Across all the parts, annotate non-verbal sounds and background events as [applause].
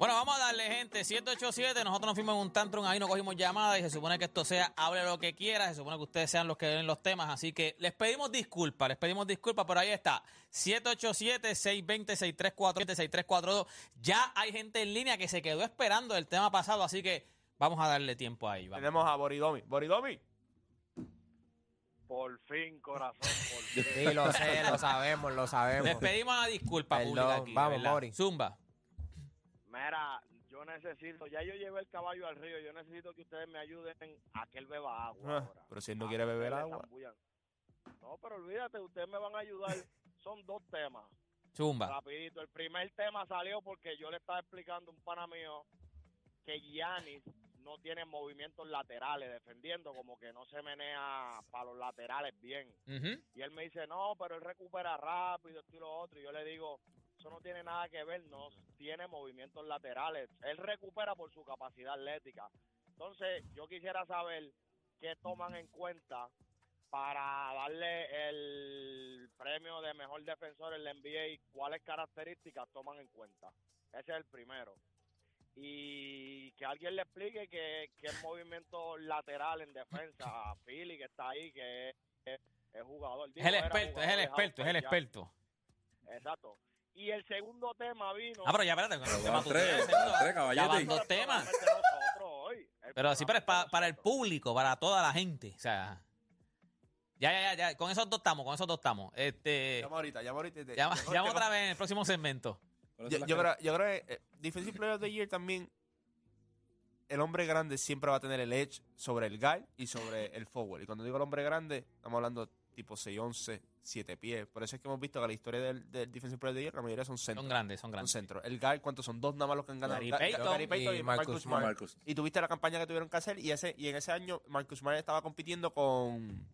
Bueno, vamos a darle, gente. 787. Nosotros nos fuimos en un tantrum ahí, no cogimos llamadas y se supone que esto sea hable lo que quiera. Se supone que ustedes sean los que den los temas. Así que les pedimos disculpas, les pedimos disculpas, pero ahí está. 787-620-6342. Ya hay gente en línea que se quedó esperando el tema pasado, así que vamos a darle tiempo ahí. vamos. Tenemos a Boridomi. Boridomi. Por fin, corazón, por fin. Sí, lo sé, lo sabemos, lo sabemos. Les pedimos una disculpa Perdón, pública aquí. vamos. Zumba. Mira, yo necesito, ya yo llevé el caballo al río, yo necesito que ustedes me ayuden a que él beba agua Ah, ahora. pero si él no A quiere beber agua. No, pero olvídate, ustedes me van a ayudar. [laughs] Son dos temas. Zumba. Rapidito. El primer tema salió porque yo le estaba explicando a un pana mío que Giannis no tiene movimientos laterales, defendiendo como que no se menea para los laterales bien. Y él me dice, no, pero él recupera rápido, esto y lo otro. Y yo le digo, eso no tiene nada que ver, no tiene movimientos laterales. Él recupera por su capacidad atlética. Entonces, yo quisiera saber qué toman en cuenta para darle el premio de mejor defensor en la NBA, cuáles características toman en cuenta. Ese es el primero. Y que alguien le explique que, que es movimiento lateral en defensa. A Philly, que está ahí, que es, jugador. Es el experto, es el experto, es el experto. Exacto. Y el segundo tema vino... Ah, pero ya, espérate. Pero tema tú tres, tienes, van segundo. tres, caballete. Ya van Y- dos temas. hoy. Pero sí, pero es programa pa- para el público, para toda la gente. O sea, ya, ya, ya, ya. Con esos dos estamos, con esos dos estamos. Este, Llama ahorita, llama ahorita. te- llama, llama otra vez en el próximo segmento. ¿Cuáles Yo, creo, yo creo que eh, Defensive Player of the Year también, el hombre grande siempre va a tener el edge sobre el guard y sobre el forward. Y cuando digo el hombre grande, estamos hablando tipo 6'11", 7 pies. Por eso es que hemos visto que la historia del, del Defensive Player of the Year, la mayoría son centros. Son grandes, son Son grandes. centros. El guard, ¿cuántos son? Dos nada más los que han ganado. Gary Ga- Ga- Payton Gary Payton y, y Marcus, Marcus Smart. Marcus. Y tuviste la campaña que tuvieron que hacer y ese y en ese año Marcus Smart estaba compitiendo con...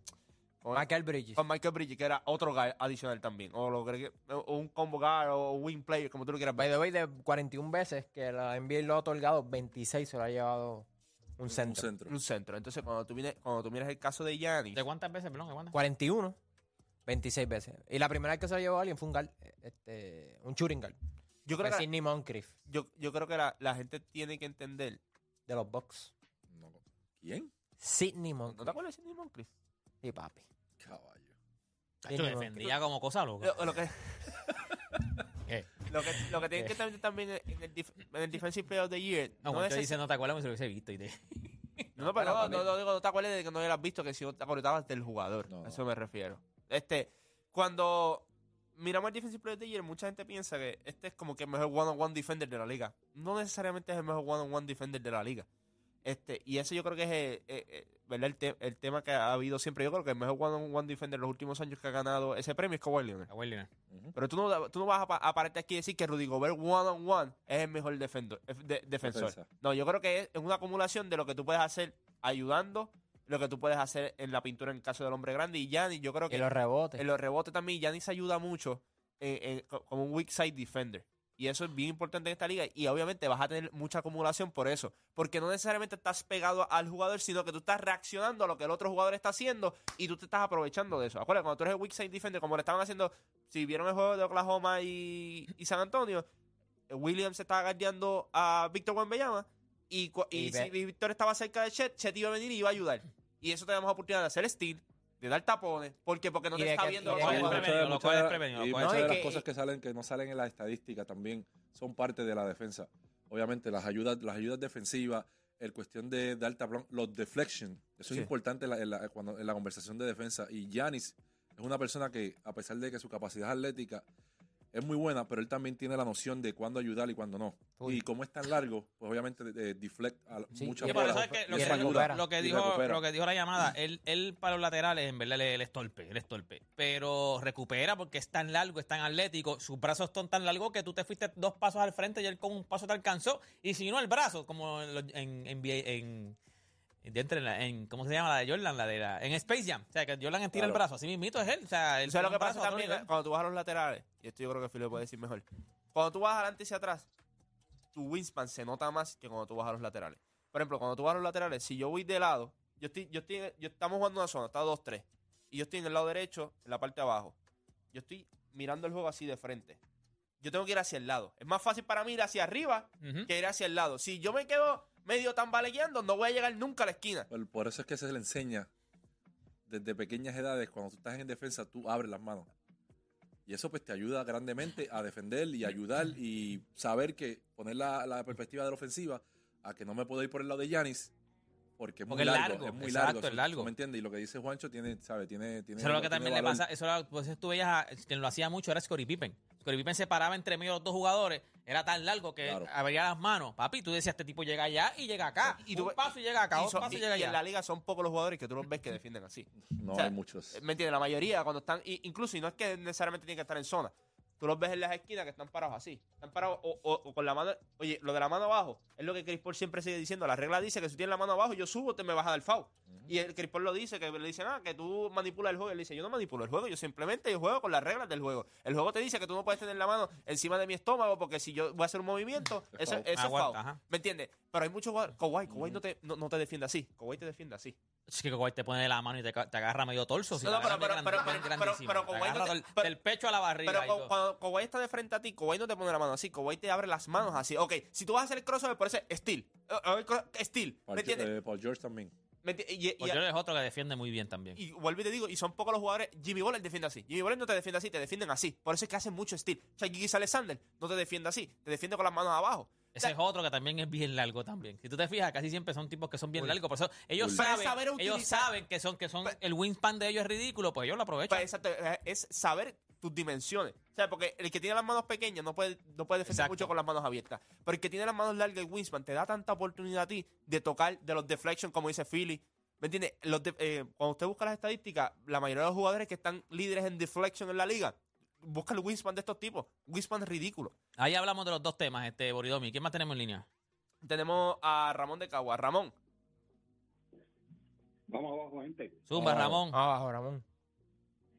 con Michael Bridges. con Michael Bridges, que era otro guy adicional también. O, lo que- o un combo guy o un wing player, como tú lo quieras ver. By the way, de 41 veces que la NBA lo ha otorgado, 26 se lo ha llevado un Un centro. centro. Un centro. Entonces, cuando tú, vienes, cuando tú miras el caso de Giannis, ¿De cuántas veces, perdón? ¿De cuántas? 41, 26 veces. Y la primera vez que se lo llevó alguien fue un guard, este, un shooting guard. yo creo que, Sidney Moncrief, yo, yo creo que la, la gente tiene que entender. de los Bucks. No. ¿Quién? Sidney ¿No te acuerdas de Sidney Moncrief? Sí, papi. Caballo. Yo defendía como cosa loca. Lo, lo que, [laughs] ¿Qué? lo, que, lo que tienen que entender también en el, dif- en el Defensive Player of the Year. No, No, cuando te dice no te acuerdas, me se lo hubiese visto. Y te... no, pero no, no, no, digo, no te acuerdes de que no hubieras visto que si no te acordabas del jugador. No. A eso me refiero. Este, cuando miramos el Defensive Player of the Year, mucha gente piensa que este es como que el mejor one-on-one defender de la liga. No necesariamente es el mejor one-on-one defender de la liga. Este, y eso yo creo que es eh, eh, eh, ¿verdad? El, te- el tema que ha habido siempre. Yo creo que el mejor one-on-one defender de los últimos años que ha ganado ese premio es Kawhi Leonard. Kawhi Leonard. Ujú. Pero tú no, tú no vas a, a pararte aquí y decir que Rudy Gobert one-on-one es el mejor defendo- de- defensor. Defensa. No, yo creo que es una acumulación de lo que tú puedes hacer ayudando, lo que tú puedes hacer en la pintura en el caso del hombre grande. Y Giannis, yo creo que Y los rebotes. en los rebotes también, Giannis ayuda mucho en- en- co- como un weak side defender. Y eso es bien importante en esta liga. Y obviamente vas a tener mucha acumulación por eso. Porque no necesariamente estás pegado al jugador, sino que tú estás reaccionando a lo que el otro jugador está haciendo y tú te estás aprovechando de eso. Acuérdate, cuando tú eres el weak side defender, como le estaban haciendo, si vieron el juego de Oklahoma y, y San Antonio, eh, Williams estaba guardiando a Víctor Wembanyama y, y Y si Víctor estaba cerca de Chet, Chet iba a venir y iba a ayudar. Y eso te damos oportunidad de hacer steal, de dar tapones. ¿Por qué? Porque no Y te está que- viendo Lo y muchas de las cosas que salen que no salen en la estadística también son parte de la defensa. Obviamente las ayudas, las ayudas defensivas, el cuestión de dar tablón, los deflections, eso Sí. es importante en la, en la- cuando, en la conversación de defensa. Y Giannis es una persona que, a pesar de que su capacidad atlética es muy buena, pero él también tiene la noción de cuándo ayudar y cuándo no. Uy. Y como es tan largo, pues obviamente eh, deflect a Sí, muchas que lo, recupera. lo que dijo, lo que dijo la llamada, él, él para los laterales, en verdad, él es torpe, él es torpe. Pero recupera porque es tan largo, es tan atlético, sus brazos son tan largos que tú te fuiste dos pasos al frente y él con un paso te alcanzó. Y si no, el brazo, como en, en, en, en- en- dentro en, la- en- ¿cómo se llama la de Jordan? La de la, en Space Jam. O sea, que Jordan estira el brazo, así mismito es él. O sea, él ¿Sabes lo que pasa también cuando tú vas a los laterales? Y esto yo creo que Phil lo puede decir mejor. Cuando tú vas adelante y hacia atrás, tu wingspan se nota más que cuando tú vas a los laterales. Por ejemplo, cuando tú vas a los laterales, si yo voy de lado, yo estoy, yo estoy, yo estamos jugando una zona, está 2-3, y yo estoy en el lado derecho, en la parte de abajo. Yo estoy mirando el juego así de frente. yo tengo que ir hacia el lado. Es más fácil para mí ir hacia arriba que ir hacia el lado. Si yo me quedo medio tambaleando, no voy a llegar nunca a la esquina. Por, por eso es que se le enseña desde pequeñas edades, cuando tú estás en defensa, tú abres las manos. Y eso pues te ayuda grandemente a defender y ayudar y saber que poner la, la perspectiva de la ofensiva a que no me puedo ir por el lado de Yanis porque es muy Porque largo, largo, es muy exacto, largo, es largo. ¿Me entiendes? Y lo que dice Juancho tiene, sabe, tiene, tiene Eso es lo que también le pasa. Eso pues tú veías, a- quien lo hacía mucho era Scottie Pippen. Scottie Pippen se paraba entre medio de los dos jugadores, era tan largo que Claro. abría las manos. Papi, tú decías, este tipo llega allá y llega acá. Y Y tú un paso y llega acá, Y, otro son- paso y y- llega y en allá. la liga son pocos los jugadores que tú los ves que defienden así. No O sea, hay muchos. ¿Me entiendes? La mayoría cuando están, y- incluso y no es que necesariamente tienen que estar en zona. Tú los ves en las esquinas que están parados así. Están parados o, o- o con la mano. Oye, lo de la mano abajo es lo que Chris Paul siempre sigue diciendo. La regla dice que si tienes la mano abajo, yo subo, te me vas a dar foul. Y el Chris Paul lo dice, que le dice, nada, que tú manipulas el juego. Él dice, yo no manipulo el juego, yo simplemente yo juego con las reglas del juego. El juego te dice que tú no puedes tener la mano encima de mi estómago porque si yo voy a hacer un movimiento, Es [laughs] eso, eso es foul. ajá. ¿Me entiendes? Pero hay muchos jugadores. Kawhi, Kawhi no te, no, no te defiende así. Kawhi te defiende así. Es que Kawhi te pone la mano y te, te agarra medio torso. si No, pero- pero- pero- grande- pero- pero Te Kawhi no te- del, pero- del pecho a la barriga. Pero cuando Kawhi está de frente a ti, Kawhi no te pone la mano así. Kawhi te abre las manos así. Ok, si tú vas a hacer el crossover, por ese steel. Steel. ¿Me entiendes? eh, Paul George también. ¿Me enti- y, y- Pues yo es otro que defiende muy bien también. y vuelvo y te digo, y son pocos los jugadores. Jimmy Butler defiende así. Jimmy Butler no te defiende así, te defienden así. Por eso es que hacen mucho steel. O sea, Giggs Alexander no te defiende así, te defiende con las manos abajo. Ese es otro que también es bien largo también. Si tú te fijas, casi siempre son tipos que son bien Uy. largos. Por eso ellos Uy. Saben, saber ellos saben que son, que son Pero- el wingspan de ellos es ridículo, pues ellos lo aprovechan. Pues, exacto, es saber tus dimensiones. O sea, porque el que tiene las manos pequeñas no puede, no puede defender Exacto. mucho con las manos abiertas. Pero el que tiene las manos largas, el wingspan, te da tanta oportunidad a ti de tocar de los deflections, como dice Philly. ¿Me entiendes? Los de- eh, cuando usted busca las estadísticas, la mayoría de los jugadores que están líderes en deflection en la liga, busca el wingspan de estos tipos. Wingspan es ridículo. Ahí hablamos de los dos temas, este Boridomi. ¿Quién más tenemos en línea? Tenemos a Ramón de Cagua. Ramón, Vamos abajo, gente. Zumba, Ah. Ramón. Abajo, Ramón.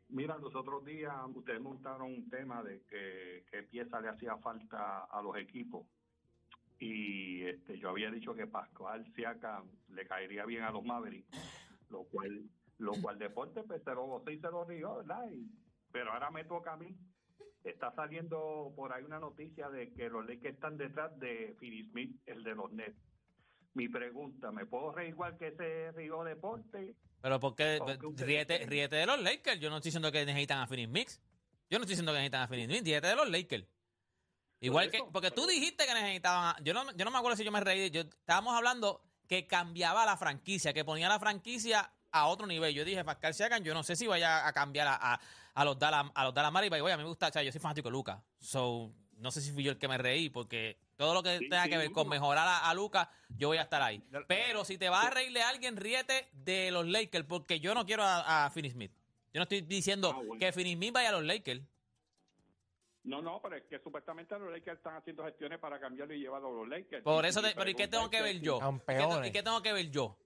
Mira, los otros días ustedes montaron un tema de que qué pieza le hacía falta a los equipos. Y este, yo había dicho que Pascual Siakam le caería bien a los Mavericks, lo cual, lo cual Deporte pues se lo se lo rió, ¿verdad? Y- pero ahora me toca a mí. Está saliendo por ahí una noticia de que los Lakers están detrás de Finney Smith, el de los Nets. Mi pregunta, ¿me puedo reír igual que ese río Deporte? Pero ¿por qué? ¿Por qué ustedes Ríete, ríete de los Lakers. Yo no estoy diciendo que necesitan a Phoenix Mix. Yo no estoy diciendo que necesitan a Phoenix Mix. Ríete de los Lakers. Igual que, porque tú dijiste que necesitaban. a- yo no, yo no me acuerdo si yo me reí. Yo, estábamos hablando que cambiaba la franquicia, que ponía la franquicia a otro nivel. Yo dije, Pascal Siakam, yo no sé si vaya a cambiar a, a, a los Dallas, a los Dallas Mavericks. Oye, a mí me gusta, o sea, yo soy fanático de Lucas. So, no sé si fui yo el que me reí, porque todo lo que Sí, tenga sí, que ver con mejorar a, a Lucas, yo voy a estar ahí. Pero si te vas a reírle a alguien, ríete de los Lakers, porque yo no quiero a, a Finney Smith. Yo no estoy diciendo Ah, bueno. que Finney Smith vaya a los Lakers. No, no, pero es que supuestamente los Lakers están haciendo gestiones para cambiarlo y llevarlo a los Lakers. Por Y eso, te- pero ¿y qué tengo que ver yo? ¿Y qué, Campeones. te- y qué tengo que ver yo?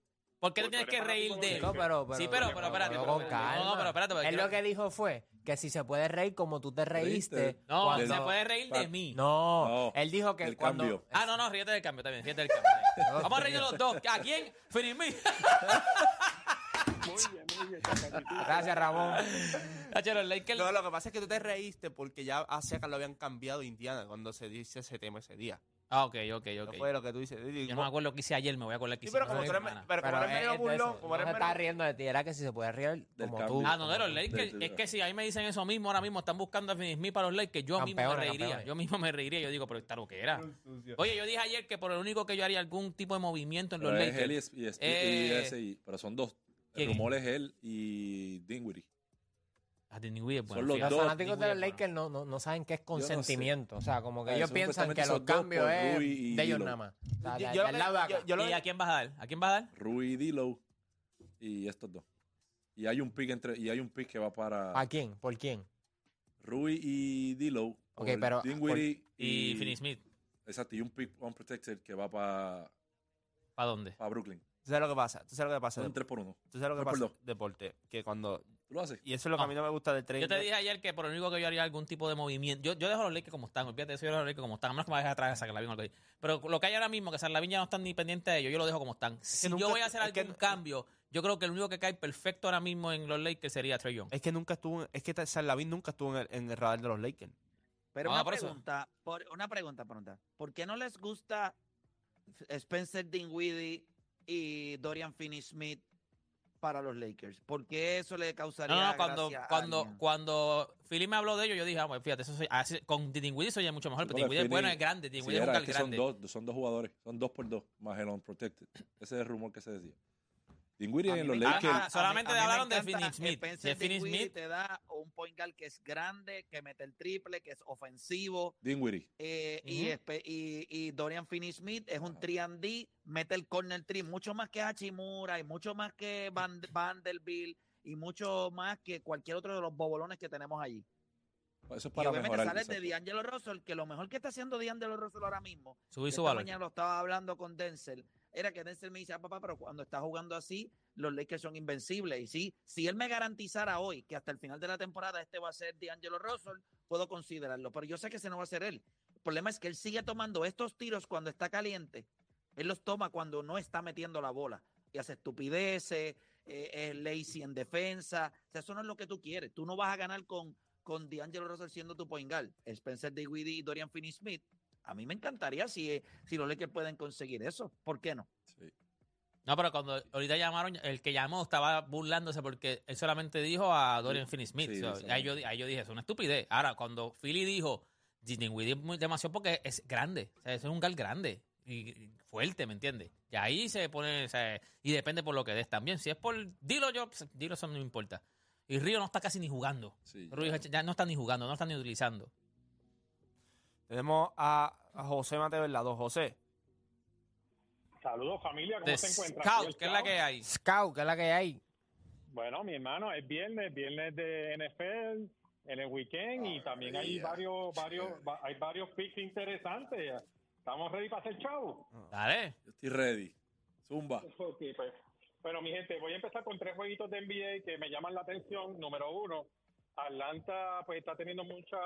¿Por qué te tienes que reír de él? No, pero, pero, Sí, pero- pero espérate, pero pero- con calma. no, pero espérate, Él lo que dijo fue que si se puede reír como tú te reíste. No, cuando- se puede reír de mí. No, No, él dijo que del cuando. cambio. Ah, no, no, ríete del cambio también, ríete del cambio. [laughs] Vamos a reír los dos. ¿A quién? Finney Smith. Muy bien, muy bien. Gracias, Ramón. No, lo que pasa es que tú te reíste porque ya a Siakam lo habían cambiado Indiana cuando se dice ese tema ese día. Ah, ok, ok, No ok. fue lo que tú dices. Yo no me acuerdo que hice ayer, me voy a acordar que Sí, hice pero como tú eres, pero como eres medio burlón, como no eres se medio- está riendo de ti, era que si se puede reír Del como cambio. tú. Ah, no, de los De- Lakers. de- es que si ahí me dicen eso mismo, ahora mismo están buscando a Smith para los Lakers, yo mismo me Campeones, reiría. campeones. Yo mismo me reiría. Yo digo, pero esta lo que era. Oye, yo dije ayer que por el único que yo haría algún tipo de movimiento en los Pero es Lakers. él y, es- y es- y Eh, ese, y- pero son dos. ¿quién El es? rumor es él y Dinwiddie. Ah, Dinwiddie es bueno, Son los. Los dos. fanáticos de los Lakers no, no, no saben qué es sé. consentimiento. O sea, como que Ah, ellos piensan que los son cambios es Rui y de ellos nada más. O sea, Yo- yo yo- yo lo ¿Y a quién vas a dar? ¿A quién vas a dar? Rui Dilo y estos dos. Y hay un pick entre y hay un pick que va para ¿A quién? ¿Por quién? Rui y Dilo. Ok, pero- Dinwiddie Y, Finney Smith. Exacto, y un pick unprotected que va para ¿Para dónde? Brooklyn. ¿Tú sabes lo que pasa? ¿Tú sabes lo que pasa? Son Dep- 3 por 1. ¿Tú sabes lo que pasa? Deporte. Que cuando... ¿Tú lo haces? Y eso es lo que a mí no me gusta del trade. Yo te dije ayer que por el único que yo haría algún tipo de movimiento. Yo, yo dejo los Lakers como están, olvídate de eso, yo dejo los Lakers como están. A menos que me dejes atrás a sacar la así. Pero lo que hay ahora mismo, que Sarlavín ya no están ni pendientes de ellos, yo lo dejo como están. Si nunca- yo voy a hacer que algún cambio, yo creo que el único que cae perfecto ahora mismo en los Lakers sería Trey Young. Es que nunca estuvo... Es que Sarlavín nunca estuvo en el, en el radar de los Lakers. Pero Ah, una por pregunta, por, una pregunta, pregunta. ¿Por qué no les gusta Spencer Dinwiddie y Dorian Finney-Smith para los Lakers? ¿Por qué eso le causaría No, no, cuando, gracia cuando, cuando Philly me habló de ellos, yo dije, ah, pues fíjate, eso soy, así- con Dinwiddie soy mucho mejor, pero porque Dinwiddie es bueno, es grande, Sí, Dinwiddie es un que son grande. dos, son dos jugadores, son dos por dos, más el unprotected. Ese es el rumor que se decía. Dinwiddie en los Lakers. encanta- Ah, solamente a mí- a mí me hablaron de Finney-Smith, Spencer de Finney-Smith. Dinwiddie te da un point guard que es grande, que mete el triple, que es ofensivo. Dinwiddie. eh, y, Ujú. espe- y, y Dorian Finney-Smith es un Ajá. 3D, mete el corner three, mucho más que Hachimura y mucho más que Van, [laughs] Vanderbilt y mucho más que cualquier otro de los bobolones que tenemos allí. Eso es Y para obviamente mejorar. sales de. D'Angelo Russell, que lo mejor que está haciendo D'Angelo Russell ahora mismo Subí su esta valor. mañana lo estaba hablando con Denzel. Era que Denzel me dice, ah, papá, pero cuando está jugando así, los Lakers son invencibles. Y sí, si él me garantizara hoy que hasta el final de la temporada este va a ser D'Angelo Russell, puedo considerarlo. Pero yo sé que ese no va a ser él. El problema es que él sigue tomando estos tiros cuando está caliente. Él los toma cuando no está metiendo la bola. Y hace estupideces, eh, es lazy en defensa. O sea, eso no es lo que tú quieres. Tú no vas a ganar con, con D'Angelo Russell siendo tu point guard. Spencer Dinwiddie y Dorian Finney-Smith. A mí me encantaría si, eh, si los Lakers pueden conseguir eso. ¿Por qué no? Sí. No, pero cuando ahorita llamaron, el que llamó estaba burlándose porque él solamente dijo a Dorian Finney-Smith. sí, ahí, yo, ahí yo dije, es una estupidez. Ahora, cuando Philly dijo, Dinwiddie es demasiado porque es grande. O sea, es un gal grande y y fuerte, ¿me entiendes? Y ahí se pone, o sea, y depende por lo que des también. Si es por, dilo yo, pues, dilo eso no me importa. Y Río no está casi ni jugando. Sí, Río ya. ya no está ni jugando, no está ni utilizando. Tenemos a, a José Mateverlado. José, Saludos familia, ¿cómo De se encuentra? Scout, que es la que hay. Scout, que es la que hay. Bueno, mi hermano, es viernes, viernes de NFL en el weekend y también hay varios, varios, va- hay varios picks interesantes. Estamos ready para hacer chavo. Dale. Yo estoy ready. Zumba. Pues. Bueno, mi gente, voy a empezar con tres jueguitos de NBA que me llaman la atención. Número uno, Atlanta pues está teniendo mucha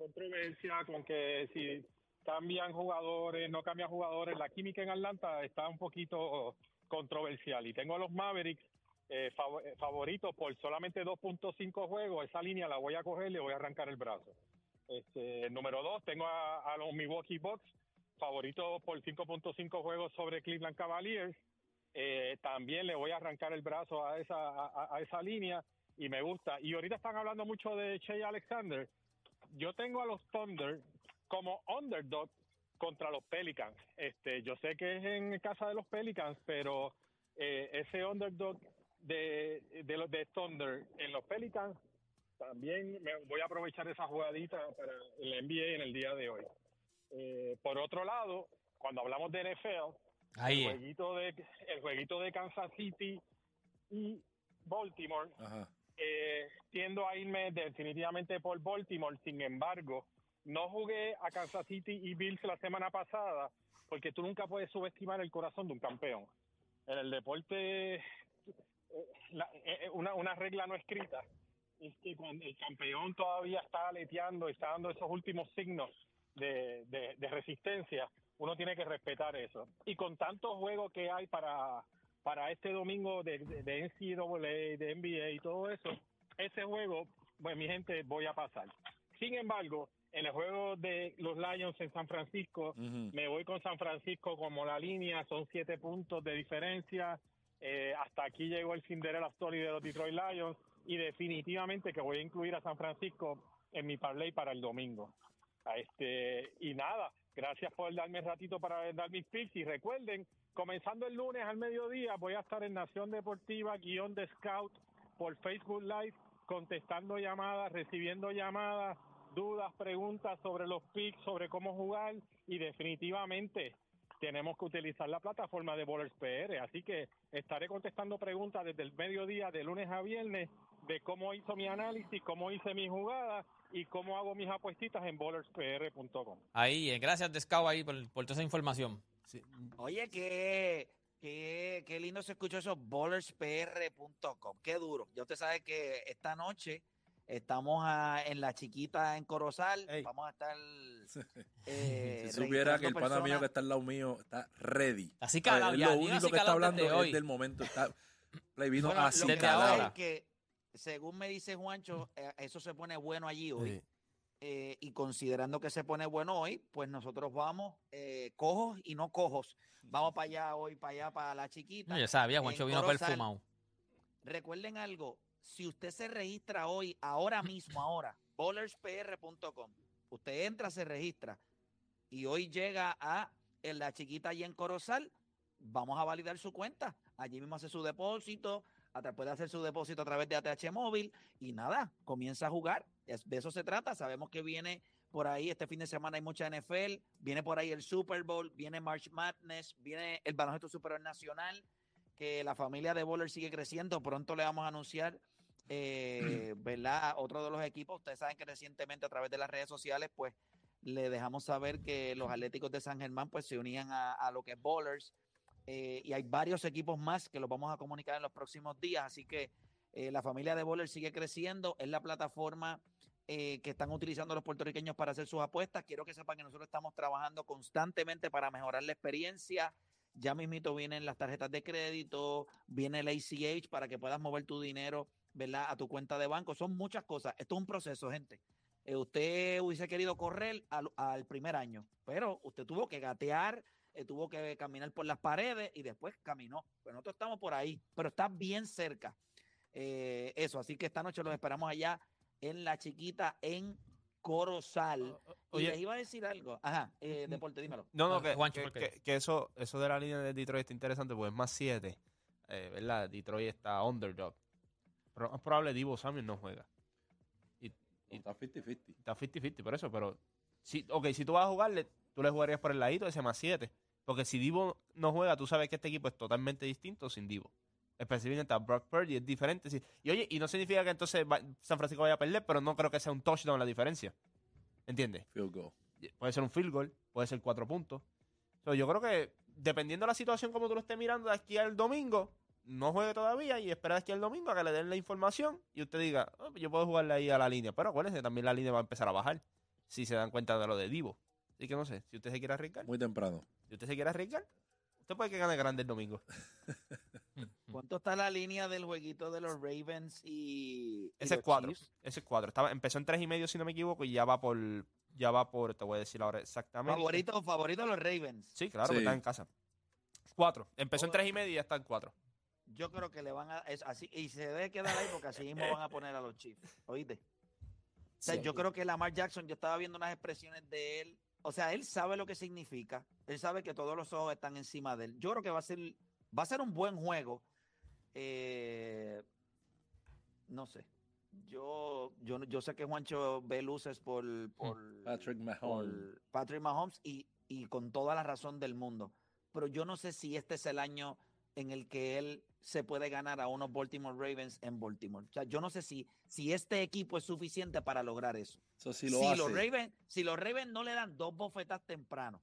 controversia con que si cambian jugadores, no cambian jugadores. La química en Atlanta está un poquito controversial. Y tengo a los Mavericks eh, eh, favoritos por solamente 2.5 juegos. Esa línea la voy a coger le voy a arrancar el brazo. Este, número dos, tengo a, los Milwaukee Bucks favoritos por 5.5 juegos sobre Cleveland Cavaliers. Eh, también le voy a arrancar el brazo a esa, a esa línea y me gusta. Y ahorita están hablando mucho de Shea Alexander. Yo tengo a los Thunder como underdog contra los Pelicans. Este, yo sé que es en casa de los Pelicans, pero eh, ese underdog de, de los de Thunder en los Pelicans también me voy a aprovechar esa jugadita para el NBA en el día de hoy. Eh, por otro lado, cuando hablamos de NFL, Ahí el jueguito de el jueguito de Kansas City y Baltimore Ajá. Eh, tiendo a irme definitivamente por Baltimore sin embargo no jugué a Kansas City y Bills la semana pasada porque tú nunca puedes subestimar el corazón de un campeón en el deporte eh, la- eh, una, una regla no escrita es que cuando el campeón todavía está aleteando está dando esos últimos signos de, de- de resistencia, uno tiene que respetar eso. Y con tantos juegos que hay para, para este domingo de, de, de NCAA, de NBA y todo eso, ese juego, pues mi gente, voy a pasar. Sin embargo, en el juego de los Lions en San Francisco, Ujú. me voy con San Francisco como la línea, son siete puntos de diferencia. Eh, hasta aquí llegó el Cinderella Story de los Detroit Lions y definitivamente que voy a incluir a San Francisco en mi parlay para el domingo. Este, y nada, gracias por darme un ratito para dar mis picks y recuerden, comenzando el lunes al mediodía voy a estar en Nación Deportiva, guion de Scout por Facebook Live, contestando llamadas, recibiendo llamadas, dudas, preguntas sobre los picks, sobre cómo jugar y definitivamente tenemos que utilizar la plataforma de Bowlers PR. Así que estaré contestando preguntas desde el mediodía de lunes a viernes de cómo hizo mi análisis, cómo hice mi jugada y cómo hago mis apuestitas en bowlerspr.com. Ahí, eh, gracias de Scout ahí por toda esa información. Sí, Oye, qué, qué, qué lindo se escuchó eso, bowlerspr.com. Qué duro. Ya usted sabe que esta noche estamos a- en la chiquita en Corozal. Ey. Vamos a estar. [laughs] eh, Si supiera que el pana mío que está al lado mío está ready. Así calado Es ya, lo único así que está hablando es hoy. del momento. Está, Play vino Bueno, así lo que ahora. que, según me dice Juancho, eh, eso se pone bueno allí hoy. sí. Eh, y considerando que se pone bueno hoy, pues nosotros vamos eh, cojos y no cojos. Vamos para allá hoy, para allá, para la chiquita. No, yo sabía, Juancho vino perfumado. Recuerden algo, si usted se registra hoy, ahora mismo, ahora, [laughs] bowlerspr.com, usted entra, se registra y hoy llega a en la chiquita y en Corozal, vamos a validar su cuenta. Allí mismo hace su depósito, puede hacer su depósito a través de ATH móvil y nada, comienza a jugar. Es- de eso se trata. Sabemos que viene por ahí, este fin de semana hay mucha NFL, viene por ahí el Super Bowl, viene March Madness, viene el baloncesto superior nacional, que la familia de Bowler sigue creciendo. Pronto le vamos a anunciar, eh, [clears throat] ¿verdad? Otro de los equipos. Ustedes saben que recientemente a través de las redes sociales, pues le dejamos saber que los Atléticos de San Germán pues se unían a, a lo que es Bowlers. Eh, y hay varios equipos más que los vamos a comunicar en los próximos días. Así que eh, la familia de Bowlers sigue creciendo. Es la plataforma eh, que están utilizando los puertorriqueños para hacer sus apuestas. Quiero que sepan que nosotros estamos trabajando constantemente para mejorar la experiencia. Ya mismito vienen las tarjetas de crédito, viene el ACH para que puedas mover tu dinero, ¿verdad? A tu cuenta de banco. Son muchas cosas. Esto es un proceso, gente. Usted hubiese querido correr al primer año, pero usted tuvo que gatear, eh, tuvo que caminar por las paredes y después caminó. Pues nosotros estamos por ahí, pero está bien cerca. Eh, eso, así que esta noche los esperamos allá en La Chiquita, en Corozal. y les iba a decir algo. Ajá, eh, Deporte, dímelo. No, no, Ah, que, Juancho, que- eso, eso de la línea de Detroit está interesante porque es más 7, ¿verdad? Detroit está underdog. Pero más probable Divo Samuel no juega. Está 50-50. Está 50-50 por eso, pero... Si, ok, si tú vas a jugarle, tú le jugarías por el ladito ese más 7. Porque si Divo no juega, tú sabes que este equipo es totalmente distinto sin Divo. Específicamente a Brock Purdy es diferente. Y oye, y no significa que entonces San Francisco vaya a perder, pero no creo que sea un touchdown la diferencia. ¿Entiendes? Field goal. Puede ser un field goal, puede ser cuatro puntos. So, yo creo que dependiendo de la situación como tú lo estés mirando de aquí al domingo, no juegue todavía y espera de aquí al domingo a que le den la información y usted diga, "Oh, yo puedo jugarle ahí a la línea. Pero acuérdense, también la línea va a empezar a bajar si se dan cuenta de lo de Divo. Así que no sé, si usted se quiere arriesgar, Muy temprano. si usted se quiere arriesgar, usted puede que gane grande el domingo. [laughs] ¿Cuánto está la línea del jueguito de los Ravens y, y Ese es los cuatro. Chiefs? Ese es cuatro. Estaba, empezó en tres y medio, si no me equivoco, y ya va por, ya va por, te voy a decir ahora exactamente. Favorito, favorito de los Ravens. Sí, claro, Sí. que está en casa. Cuatro. Empezó en tres y medio y ya está en cuatro. Yo creo que le van a. es así, y se debe quedar ahí porque así mismo van a poner a los Chiefs. ¿Oíste? O sea, Sí. yo creo que Lamar Jackson, yo estaba viendo unas expresiones de él. O sea, él sabe lo que significa. Él sabe que todos los ojos están encima de él. Yo creo que va a ser, va a ser un buen juego. Eh, no sé. Yo, yo, no- yo sé que Juancho ve luces por, por [laughs] Patrick por Mahomes. Patrick Mahomes y, y con toda la razón del mundo. Pero yo no sé si este es el año en el que él se puede ganar a unos Baltimore Ravens en Baltimore. O sea, yo no sé si, si este equipo es suficiente para lograr eso. Eso sí lo si, hace. los Ravens, si los Ravens no le dan dos bofetas temprano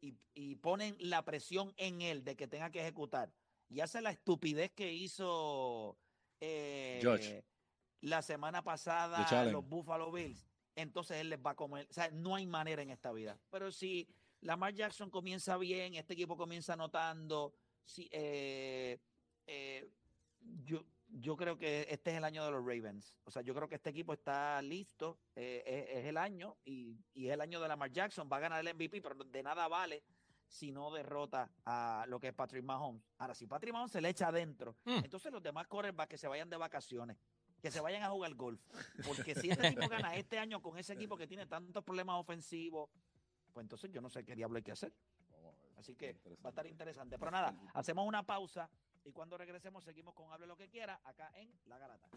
y, y ponen la presión en él de que tenga que ejecutar y hace la estupidez que hizo eh, Josh. la semana pasada los Buffalo Bills, entonces él les va a comer. O sea, no hay manera en esta vida. Pero si Lamar Jackson comienza bien, este equipo comienza anotando, eh, eh, yo, yo creo que este es el año de los Ravens. O sea, yo creo que este equipo está listo, eh, es, es el año y, y es el año de Lamar Jackson. Va a ganar el MVP, pero de nada vale si no derrota a lo que es Patrick Mahomes. Ahora, si Patrick Mahomes se le echa adentro, Mm. entonces los demás quarterbacks que se vayan de vacaciones, que se vayan a jugar golf. Porque si este tipo gana este año con ese equipo que tiene tantos problemas ofensivos, pues entonces yo no sé qué diablo hay que hacer. Ver. Así que va a estar interesante. Pero nada, hacemos una pausa y cuando regresemos seguimos con Hable lo que quiera acá en La Garata.